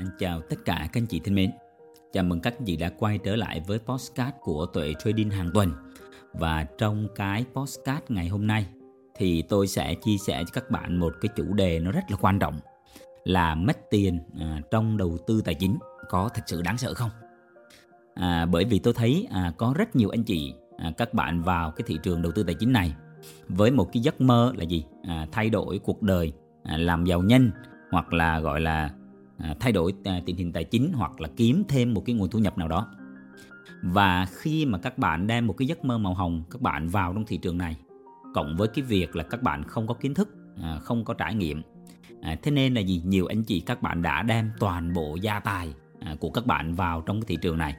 Anh chào tất cả các anh chị thân mến. Chào mừng các anh chị đã quay trở lại với postcard của Tuệ Trading hàng tuần. Và trong cái postcard ngày hôm nay thì tôi sẽ chia sẻ cho các bạn một cái chủ đề nó rất là quan trọng là mất tiền à, trong đầu tư tài chính có thật sự đáng sợ không? À, bởi vì tôi thấy à, có rất nhiều anh chị à, các bạn vào cái thị trường đầu tư tài chính này với một cái giấc mơ là gì? À, thay đổi cuộc đời, à, làm giàu nhanh hoặc là gọi là À, thay đổi à, tình hình tài chính hoặc là kiếm thêm một cái nguồn thu nhập nào đó. Và khi mà các bạn đem một cái giấc mơ màu hồng các bạn vào trong thị trường này cộng với cái việc là các bạn không có kiến thức, à, không có trải nghiệm. Thế nên là gì? Nhiều anh chị các bạn đã đem toàn bộ gia tài của các bạn vào trong cái thị trường này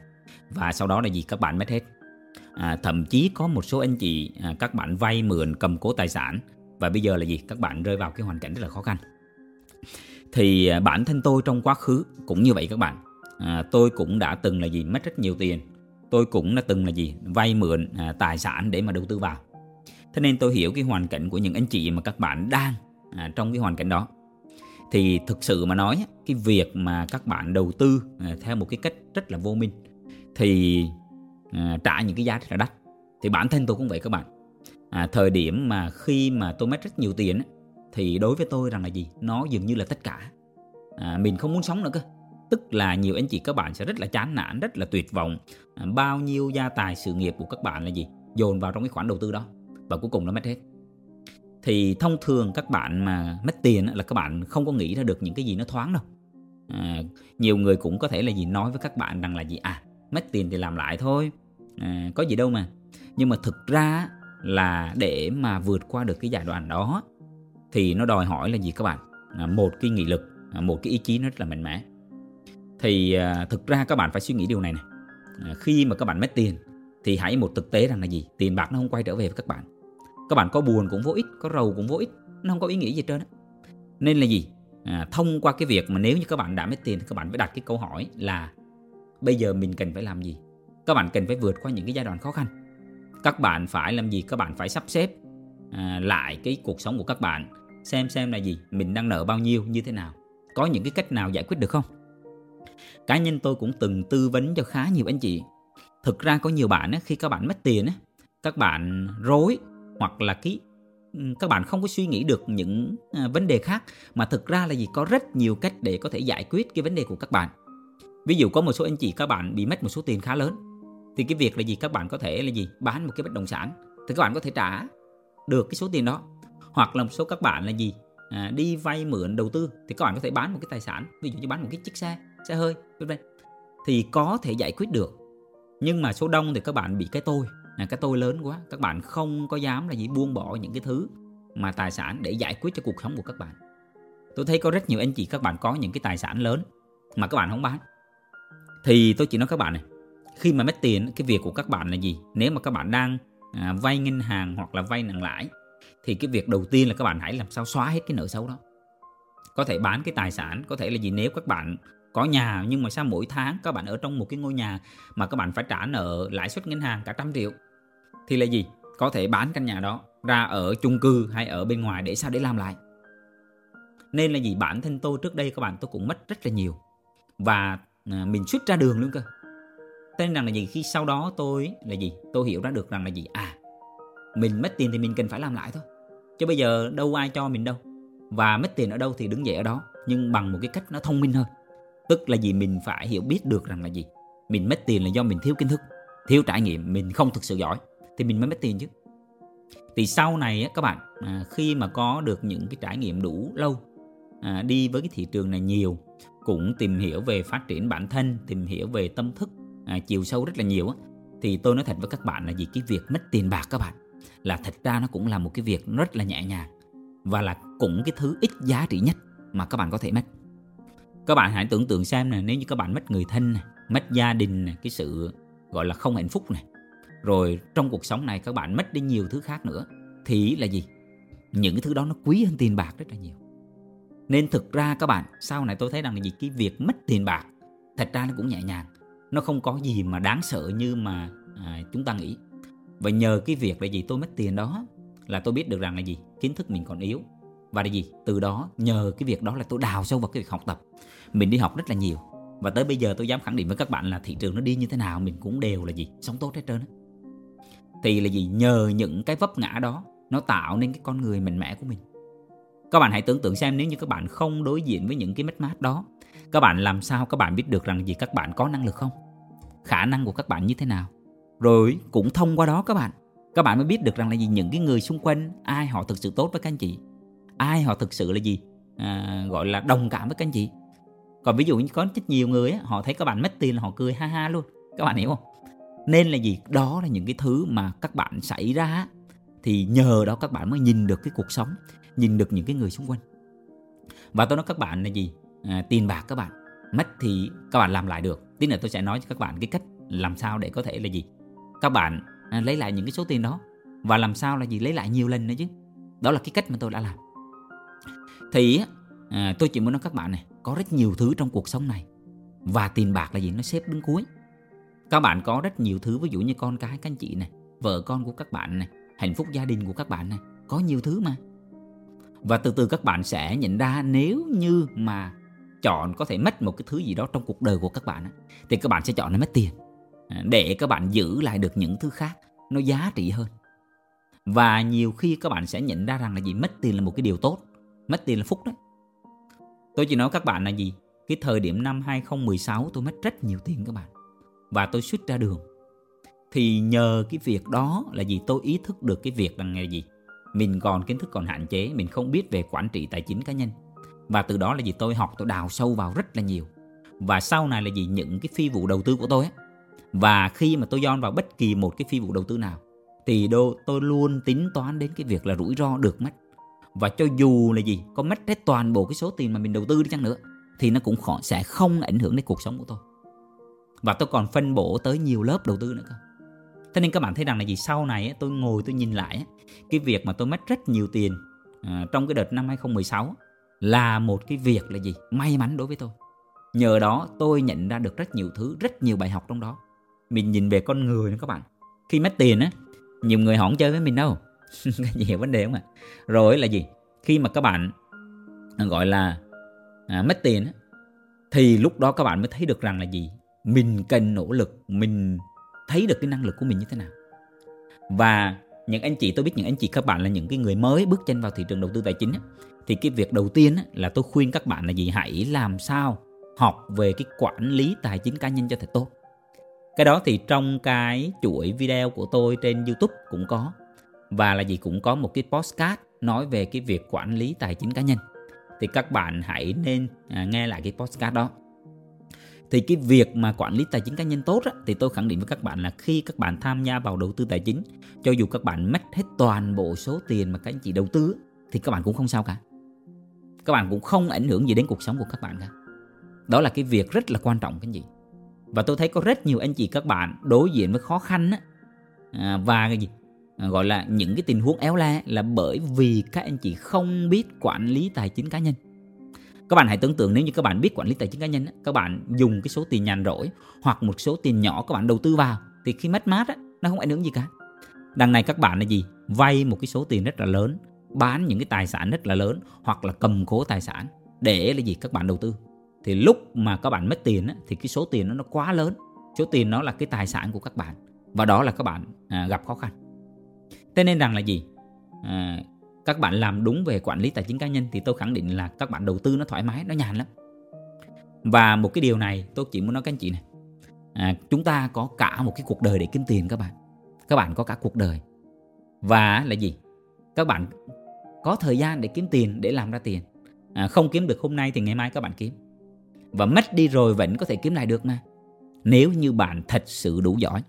và sau đó là gì? Các bạn mất hết. À, thậm chí có một số anh chị à, các bạn vay mượn cầm cố tài sản và bây giờ là gì? Các bạn rơi vào cái hoàn cảnh rất là khó khăn thì à, bản thân tôi trong quá khứ cũng như vậy các bạn. À, tôi cũng đã từng là gì? Mất rất nhiều tiền. Tôi cũng đã từng là gì? Vay mượn à, tài sản để mà đầu tư vào. Thế nên tôi hiểu cái hoàn cảnh của những anh chị mà các bạn đang à, trong cái hoàn cảnh đó. Thì thực sự mà nói cái việc mà các bạn đầu tư à, theo một cái cách rất là vô minh thì à, trả những cái giá rất là đắt. Thì bản thân tôi cũng vậy các bạn. À, thời điểm mà khi mà tôi mất rất nhiều tiền thì đối với tôi rằng là gì? Nó dường như là tất cả. À, mình không muốn sống nữa cơ. Tức là nhiều anh chị các bạn sẽ rất là chán nản rất là tuyệt vọng. À, bao nhiêu gia tài sự nghiệp của các bạn là gì? Dồn vào trong cái khoản đầu tư đó. Và cuối cùng nó mất hết. Thì thông thường các bạn mà mất tiền là các bạn không có nghĩ ra được những cái gì nó thoáng đâu. À, nhiều người cũng có thể là gì? Nói với các bạn rằng là gì? À mất tiền thì làm lại thôi. À, có gì đâu mà. Nhưng mà thực ra là để mà vượt qua được cái giai đoạn đó thì nó đòi hỏi là gì các bạn? À, một cái nghị lực à, một cái ý chí nó rất là mạnh mẽ. Thì à, thực ra các bạn phải suy nghĩ điều này này khi mà các bạn mất tiền thì hãy một thực tế rằng là gì? Tiền bạc nó không quay trở về với các bạn. Các bạn có buồn cũng vô ích có rầu cũng vô ích nó không có ý nghĩa gì trơn á. Nên là gì? À, thông qua cái việc mà nếu như các bạn đã mất tiền thì các bạn phải đặt cái câu hỏi là bây giờ mình cần phải làm gì? Các bạn cần phải vượt qua những cái giai đoạn khó khăn. Các bạn phải làm gì? Các bạn phải sắp xếp à, lại cái cuộc sống của các bạn xem xem là gì, mình đang nợ bao nhiêu, như thế nào. Có những cái cách nào giải quyết được không? Cá nhân tôi cũng từng tư vấn cho khá nhiều anh chị. Thực ra có nhiều bạn khi các bạn mất tiền các bạn rối, hoặc là cái các bạn không có suy nghĩ được những à, vấn đề khác, mà thực ra là gì, có rất nhiều cách để có thể giải quyết cái vấn đề của các bạn. Ví dụ có một số anh chị, các bạn bị mất một số tiền khá lớn, thì cái việc là gì, các bạn có thể là gì, bán một cái bất động sản, thì các bạn có thể trả được cái số tiền đó hoặc là một số các bạn là gì? À, đi vay mượn đầu tư. Thì các bạn có thể bán một cái tài sản. Ví dụ như bán một cái chiếc xe xe hơi vân vân. Thì có thể giải quyết được. Nhưng mà số đông thì các bạn bị cái tôi. À, cái tôi lớn quá. Các bạn không có dám là gì buông bỏ những cái thứ mà tài sản để giải quyết cho cuộc sống của các bạn. Tôi thấy có rất nhiều anh chị các bạn có những cái tài sản lớn mà các bạn không bán. Thì tôi chỉ nói các bạn này khi mà mất tiền cái việc của các bạn là gì? Nếu mà các bạn đang à, vay ngân hàng hoặc là vay nặng lãi thì cái việc đầu tiên là các bạn hãy làm sao xóa hết cái nợ xấu đó. Có thể bán cái tài sản, có thể là gì, nếu các bạn có nhà, nhưng mà sao mỗi tháng các bạn ở trong một cái ngôi nhà mà các bạn phải trả nợ lãi suất ngân hàng cả trăm triệu, thì là gì? Có thể bán căn nhà đó ra ở chung cư hay ở bên ngoài để sao để làm lại. Nên là gì? Bản thân tôi trước đây các bạn, tôi cũng mất rất là nhiều. Và à, mình suýt ra đường luôn cơ. Tên rằng là gì? Khi sau đó tôi là gì? Tôi hiểu ra được rằng là gì? À mình mất tiền thì mình cần phải làm lại thôi. Chứ bây giờ đâu ai cho mình đâu. Và mất tiền ở đâu thì đứng dậy ở đó nhưng bằng một cái cách nó thông minh hơn. Tức là gì? Mình phải hiểu biết được rằng là gì? Mình mất tiền là do mình thiếu kiến thức thiếu trải nghiệm mình không thực sự giỏi thì mình mới mất tiền chứ. Thì sau này á, các bạn à, khi mà có được những cái trải nghiệm đủ lâu à, đi với cái thị trường này nhiều cũng tìm hiểu về phát triển bản thân tìm hiểu về tâm thức à, chiều sâu rất là nhiều á thì tôi nói thật với các bạn là gì? Cái việc mất tiền bạc các bạn là thật ra nó cũng là một cái việc rất là nhẹ nhàng và là cũng cái thứ ít giá trị nhất mà các bạn có thể mất. Các bạn hãy tưởng tượng xem nè nếu như các bạn mất người thân này, mất gia đình này, cái sự gọi là không hạnh phúc này rồi trong cuộc sống này các bạn mất đi nhiều thứ khác nữa thì là gì? Những cái thứ đó nó quý hơn tiền bạc rất là nhiều. Nên thực ra các bạn sau này tôi thấy rằng là gì? Cái việc mất tiền bạc thật ra nó cũng nhẹ nhàng nó không có gì mà đáng sợ như mà à, chúng ta nghĩ và nhờ cái việc là gì tôi mất tiền đó là tôi biết được rằng là gì? Kiến thức mình còn yếu. Và là gì? Từ đó, nhờ cái việc đó là tôi đào sâu vào cái việc học tập. Mình đi học rất là nhiều. Và tới bây giờ tôi dám khẳng định với các bạn là thị trường nó đi như thế nào, mình cũng đều là gì? Sống tốt hết trơn á. Thì là gì? Nhờ những cái vấp ngã đó, nó tạo nên cái con người mạnh mẽ của mình. Các bạn hãy tưởng tượng xem nếu như các bạn không đối diện với những cái mất mát đó, các bạn làm sao các bạn biết được rằng gì? Các bạn có năng lực không? Khả năng của các bạn như thế nào? Rồi cũng thông qua đó các bạn. Các bạn mới biết được rằng là gì? Những cái người xung quanh ai họ thực sự tốt với các anh chị? Ai họ thực sự là gì? À, gọi là đồng cảm với các anh chị. Còn ví dụ như có rất nhiều người á, họ thấy các bạn mất tiền là họ cười ha ha luôn. Các bạn hiểu không? Nên là gì? Đó là những cái thứ mà các bạn xảy ra thì nhờ đó các bạn mới nhìn được cái cuộc sống nhìn được những cái người xung quanh. Và tôi nói các bạn là gì? À, tiền bạc các bạn. Mất thì các bạn làm lại được. Tí nữa tôi sẽ nói cho các bạn cái cách làm sao để có thể là gì? Các bạn à, lấy lại những cái số tiền đó. Và làm sao là gì? Lấy lại nhiều lần nữa chứ. Đó là cái cách mà tôi đã làm. Thì à, tôi chỉ muốn nói các bạn này có rất nhiều thứ trong cuộc sống này. Và tiền bạc là gì? Nó xếp đứng cuối. Các bạn có rất nhiều thứ ví dụ như con cái các anh chị này vợ con của các bạn này hạnh phúc gia đình của các bạn này có nhiều thứ mà. Và từ từ các bạn sẽ nhận ra nếu như mà chọn có thể mất một cái thứ gì đó trong cuộc đời của các bạn thì các bạn sẽ chọn là mất tiền để các bạn giữ lại được những thứ khác nó giá trị hơn. Và nhiều khi các bạn sẽ nhận ra rằng là gì? Mất tiền là một cái điều tốt mất tiền là phúc đấy. Tôi chỉ nói các bạn là gì? Cái thời điểm năm 2016 tôi mất rất nhiều tiền các bạn. Và tôi suýt ra đường. Thì nhờ cái việc đó là gì? Tôi ý thức được cái việc rằng là gì? Mình còn kiến thức còn hạn chế mình không biết về quản trị tài chính cá nhân. Và từ đó là gì? Tôi học tôi đào sâu vào rất là nhiều. Và sau này là gì? Những cái phi vụ đầu tư của tôi ấy, và khi mà tôi dọn vào bất kỳ một cái phi vụ đầu tư nào thì đô tôi luôn tính toán đến cái việc là rủi ro được mất. Và cho dù là gì có mất hết toàn bộ cái số tiền mà mình đầu tư đi chăng nữa thì nó cũng khó, sẽ không ảnh hưởng đến cuộc sống của tôi. Và tôi còn phân bổ tới nhiều lớp đầu tư nữa cơ. Thế nên các bạn thấy rằng là gì? Sau này tôi ngồi tôi nhìn lại cái việc mà tôi mất rất nhiều tiền à, trong cái đợt năm 2016 là một cái việc là gì? May mắn đối với tôi. Nhờ đó tôi nhận ra được rất nhiều thứ rất nhiều bài học trong đó mình nhìn về con người nữa các bạn. Khi mất tiền á nhiều người họ không chơi với mình đâu. Hiểu vấn đề không ạ? Rồi là gì? Khi mà các bạn à, gọi là à, mất tiền á, thì lúc đó các bạn mới thấy được rằng là gì? Mình cần nỗ lực mình thấy được cái năng lực của mình như thế nào. Và những anh chị tôi biết những anh chị các bạn là những cái người mới bước chân vào thị trường đầu tư tài chính á, thì cái việc đầu tiên á, là tôi khuyên các bạn là gì? Hãy làm sao học về cái quản lý tài chính cá nhân cho thật tốt cái đó thì trong cái chuỗi video của tôi trên youtube cũng có. Và là gì cũng có một cái postcard nói về cái việc quản lý tài chính cá nhân. Thì các bạn hãy nên à, nghe lại cái postcard đó. Thì cái việc mà quản lý tài chính cá nhân tốt á, thì tôi khẳng định với các bạn là khi các bạn tham gia vào đầu tư tài chính cho dù các bạn mất hết toàn bộ số tiền mà các anh chị đầu tư thì các bạn cũng không sao cả. Các bạn cũng không ảnh hưởng gì đến cuộc sống của các bạn cả. Đó là cái việc rất là quan trọng cái gì và tôi thấy có rất nhiều anh chị các bạn đối diện với khó khăn á, à, và cái gì? À, gọi là những cái tình huống éo le là bởi vì các anh chị không biết quản lý tài chính cá nhân. Các bạn hãy tưởng tượng nếu như các bạn biết quản lý tài chính cá nhân các bạn dùng cái số tiền nhàn rỗi hoặc một số tiền nhỏ các bạn đầu tư vào thì khi mất mát á nó không ảnh hưởng gì cả. Đằng này các bạn là gì? Vay một cái số tiền rất là lớn bán những cái tài sản rất là lớn hoặc là cầm cố tài sản để là gì? Các bạn đầu tư thì lúc mà các bạn mất tiền thì cái số tiền nó nó quá lớn. Số tiền nó là cái tài sản của các bạn. Và đó là các bạn à, gặp khó khăn. Thế nên rằng là gì? À, các bạn làm đúng về quản lý tài chính cá nhân thì tôi khẳng định là các bạn đầu tư nó thoải mái nó nhàn lắm. Và một cái điều này tôi chỉ muốn nói các anh chị này. À, chúng ta có cả một cái cuộc đời để kiếm tiền các bạn. Các bạn có cả cuộc đời. Và là gì? Các bạn có thời gian để kiếm tiền để làm ra tiền. À, không kiếm được hôm nay thì ngày mai các bạn kiếm và mất đi rồi vẫn có thể kiếm lại được mà. Nếu như bạn thật sự đủ giỏi.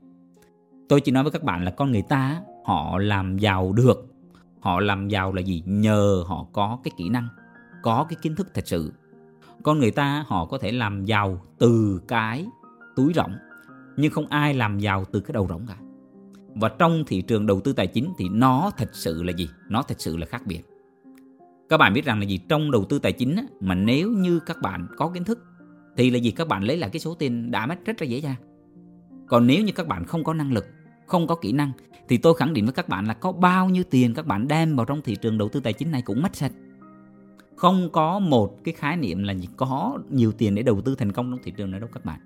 Tôi chỉ nói với các bạn là con người ta họ làm giàu được. Họ làm giàu là gì? Nhờ họ có cái kỹ năng có cái kiến thức thật sự. Con người ta họ có thể làm giàu từ cái túi rỗng nhưng không ai làm giàu từ cái đầu rỗng cả. Và trong thị trường đầu tư tài chính thì nó thật sự là gì? Nó thật sự là khác biệt. Các bạn biết rằng là gì? Trong đầu tư tài chính á, mà nếu như các bạn có kiến thức thì là vì các bạn lấy lại cái số tiền đã mất rất là dễ dàng. Còn nếu như các bạn không có năng lực, không có kỹ năng, thì tôi khẳng định với các bạn là có bao nhiêu tiền các bạn đem vào trong thị trường đầu tư tài chính này cũng mất sạch. Không có một cái khái niệm là gì có nhiều tiền để đầu tư thành công trong thị trường này đâu các bạn.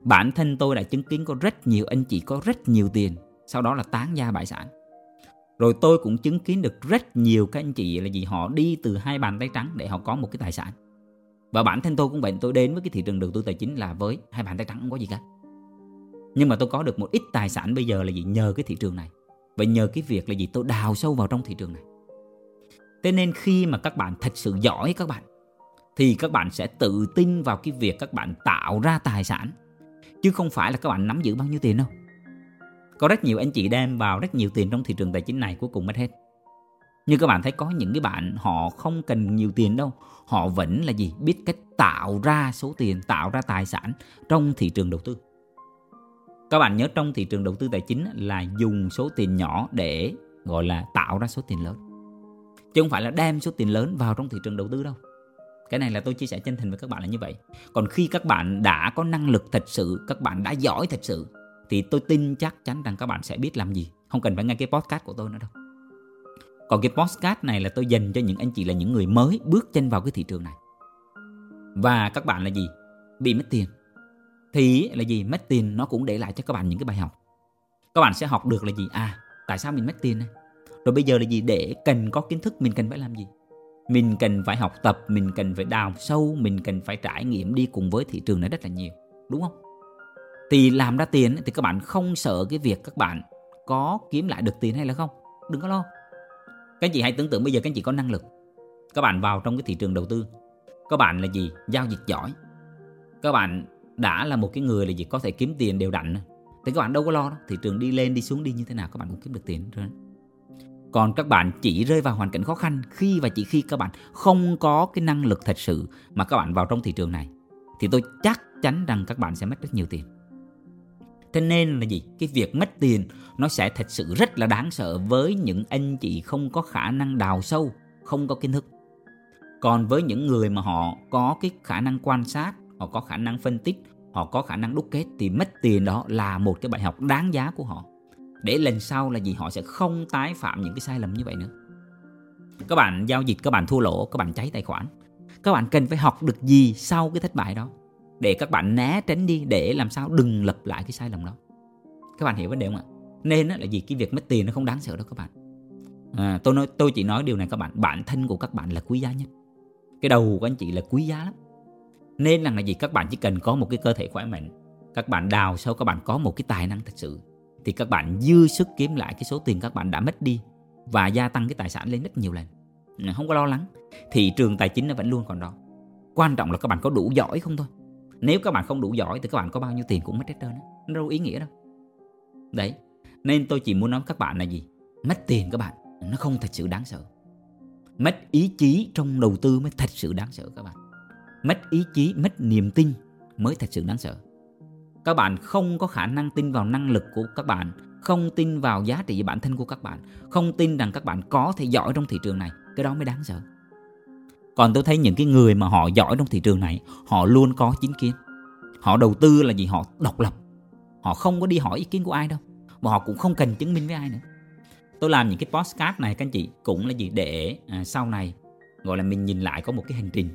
Bản thân tôi đã chứng kiến có rất nhiều, anh chị có rất nhiều tiền, sau đó là tán gia bại sản. Rồi tôi cũng chứng kiến được rất nhiều các anh chị là gì, họ đi từ hai bàn tay trắng để họ có một cái tài sản và bản thân tôi cũng vậy, tôi đến với cái thị trường đầu tư tài chính là với hai bàn tay trắng không có gì cả nhưng mà tôi có được một ít tài sản bây giờ là gì? Nhờ cái thị trường này. Và nhờ cái việc là gì? Tôi đào sâu vào trong thị trường này. Thế nên khi mà các bạn thật sự giỏi, các bạn, thì các bạn sẽ tự tin vào cái việc các bạn tạo ra tài sản. Chứ không phải là các bạn nắm giữ bao nhiêu tiền đâu. Có rất nhiều anh chị đem vào rất nhiều tiền trong thị trường tài chính này, cuối cùng mất hết như các bạn thấy có những cái bạn họ không cần nhiều tiền đâu. Họ vẫn là gì? Biết cách tạo ra số tiền, tạo ra tài sản trong thị trường đầu tư. Các bạn nhớ trong thị trường đầu tư tài chính là dùng số tiền nhỏ để, gọi là, tạo ra số tiền lớn. Chứ không phải là đem số tiền lớn vào trong thị trường đầu tư đâu. Cái này là tôi chia sẻ chân thành với các bạn là như vậy. Còn khi các bạn đã có năng lực thật sự, các bạn đã giỏi thật sự, thì tôi tin chắc chắn rằng các bạn sẽ biết làm gì. Không cần phải nghe cái podcast của tôi nữa đâu còn cái podcast này là tôi dành cho những anh chị là những người mới bước chân vào cái thị trường này. Và các bạn là gì? Bị mất tiền. Thì là gì? Mất tiền nó cũng để lại cho các bạn những cái bài học. Các bạn sẽ học được là gì? À tại sao mình mất tiền này rồi bây giờ là gì? Để cần có kiến thức, mình cần phải làm gì? Mình cần phải học tập, mình cần phải đào sâu, mình cần phải trải nghiệm đi cùng với thị trường này rất là nhiều. Đúng không? Thì làm ra tiền thì các bạn không sợ cái việc các bạn có kiếm lại được tiền hay là không? Đừng có lo các anh chị hãy tưởng tượng bây giờ các anh chị có năng lực, các bạn vào trong cái thị trường đầu tư, các bạn là gì? Giao dịch giỏi. Các bạn đã là một cái người là gì? Có thể kiếm tiền đều đặn thì các bạn đâu có lo đó. thị trường đi lên, đi xuống, đi như thế nào, các bạn cũng kiếm được tiền rồi còn các bạn chỉ rơi vào hoàn cảnh khó khăn khi và chỉ khi các bạn không có cái năng lực thật sự mà các bạn vào trong thị trường này, thì tôi chắc chắn rằng các bạn sẽ mất rất nhiều tiền. Thế nên là gì? Cái việc mất tiền nó sẽ thật sự rất là đáng sợ với những anh chị không có khả năng đào sâu, không có kiến thức. Còn với những người mà họ có cái khả năng quan sát, họ có khả năng phân tích, họ có khả năng đúc kết thì mất tiền đó là một cái bài học đáng giá của họ. Để lần sau là gì? Họ sẽ không tái phạm những cái sai lầm như vậy nữa. Các bạn giao dịch, các bạn thua lỗ, các bạn cháy tài khoản. Các bạn cần phải học được gì sau cái thất bại đó? Để các bạn né tránh đi, để làm sao đừng lặp lại cái sai lầm đó. Các bạn hiểu vấn đề không ạ? Nên là gì cái việc mất tiền nó không đáng sợ đâu các bạn. À, tôi nói tôi chỉ nói điều này các bạn. Bản thân của các bạn là quý giá nhất. Cái đầu của anh chị là quý giá lắm. Nên là gì các bạn chỉ cần có một cái cơ thể khỏe mạnh các bạn đào sâu các bạn có một cái tài năng thật sự thì các bạn dư sức kiếm lại cái số tiền các bạn đã mất đi và gia tăng cái tài sản lên rất nhiều lần. Không có lo lắng. Thị trường tài chính nó vẫn luôn còn đó. Quan trọng là các bạn có đủ giỏi không thôi. Nếu các bạn không đủ giỏi thì các bạn có bao nhiêu tiền cũng mất hết trơn nó đâu ý nghĩa đâu. Đấy nên tôi chỉ muốn nói với các bạn là gì? Mất tiền các bạn, nó không thật sự đáng sợ. Mất ý chí trong đầu tư mới thật sự đáng sợ các bạn. Mất ý chí, mất niềm tin mới thật sự đáng sợ. Các bạn không có khả năng tin vào năng lực của các bạn, không tin vào giá trị bản thân của các bạn, không tin rằng các bạn có thể giỏi trong thị trường này, cái đó mới đáng sợ. Còn tôi thấy những cái người mà họ giỏi trong thị trường này, họ luôn có chính kiến. Họ đầu tư là gì họ độc lập. Họ không có đi hỏi ý kiến của ai đâu và họ cũng không cần chứng minh với ai nữa. Tôi làm những cái postcard này các anh chị cũng là gì để à, sau này gọi là mình nhìn lại có một cái hành trình.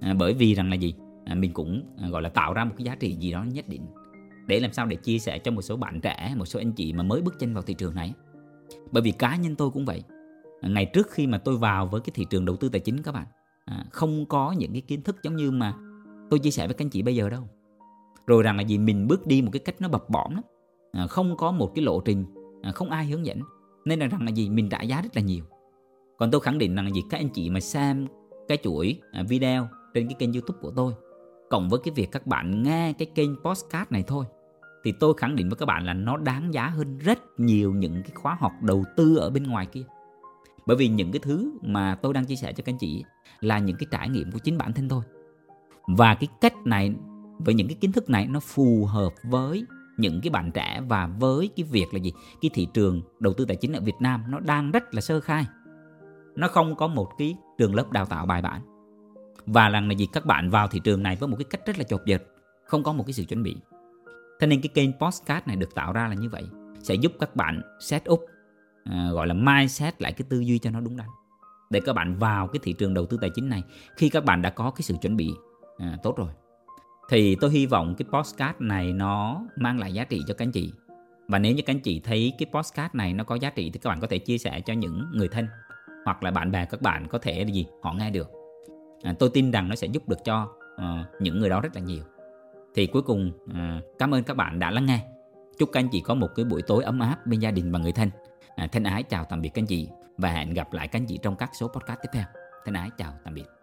À, bởi vì rằng là gì? À, mình cũng à, gọi là tạo ra một cái giá trị gì đó nhất định để làm sao để chia sẻ cho một số bạn trẻ một số anh chị mà mới bước chân vào thị trường này. Bởi vì cá nhân tôi cũng vậy. À, ngày trước khi mà tôi vào với cái thị trường đầu tư tài chính các bạn à, không có những cái kiến thức giống như mà tôi chia sẻ với các anh chị bây giờ đâu. Rồi rằng là gì? Mình bước đi một cái cách nó bập bõm lắm. À, không có một cái lộ trình à, không ai hướng dẫn. Nên là rằng là gì? Mình trả giá rất là nhiều. Còn tôi khẳng định rằng là gì? Các anh chị mà xem cái chuỗi à, video trên cái kênh youtube của tôi, cộng với cái việc các bạn nghe cái kênh postcard này thôi, thì tôi khẳng định với các bạn là nó đáng giá hơn rất nhiều những cái khóa học đầu tư ở bên ngoài kia. Bởi vì những cái thứ mà tôi đang chia sẻ cho các anh chị là những cái trải nghiệm của chính bản thân tôi. Và cái cách này, với những cái kiến thức này nó phù hợp với những cái bạn trẻ và với cái việc là gì? Cái thị trường đầu tư tài chính ở Việt Nam nó đang rất là sơ khai. Nó không có một cái trường lớp đào tạo bài bản. Và lần là gì? Các bạn vào thị trường này với một cái cách rất là chột dệt không có một cái sự chuẩn bị. Thế nên cái kênh postcard này được tạo ra là như vậy sẽ giúp các bạn set up à, gọi là mindset lại cái tư duy cho nó đúng đắn. Để các bạn vào cái thị trường đầu tư tài chính này khi các bạn đã có cái sự chuẩn bị à, tốt rồi thì tôi hy vọng cái postcard này nó mang lại giá trị cho các anh chị. Và nếu như các anh chị thấy cái postcard này nó có giá trị thì các bạn có thể chia sẻ cho những người thân hoặc là bạn bè các bạn có thể là gì họ nghe được. À, tôi tin rằng nó sẽ giúp được cho uh, những người đó rất là nhiều. Thì cuối cùng uh, cảm ơn các bạn đã lắng nghe. Chúc các anh chị có một cái buổi tối ấm áp bên gia đình và người thân. À, thân ái chào tạm biệt các anh chị và hẹn gặp lại các anh chị trong các số podcast tiếp theo. Thân ái chào tạm biệt.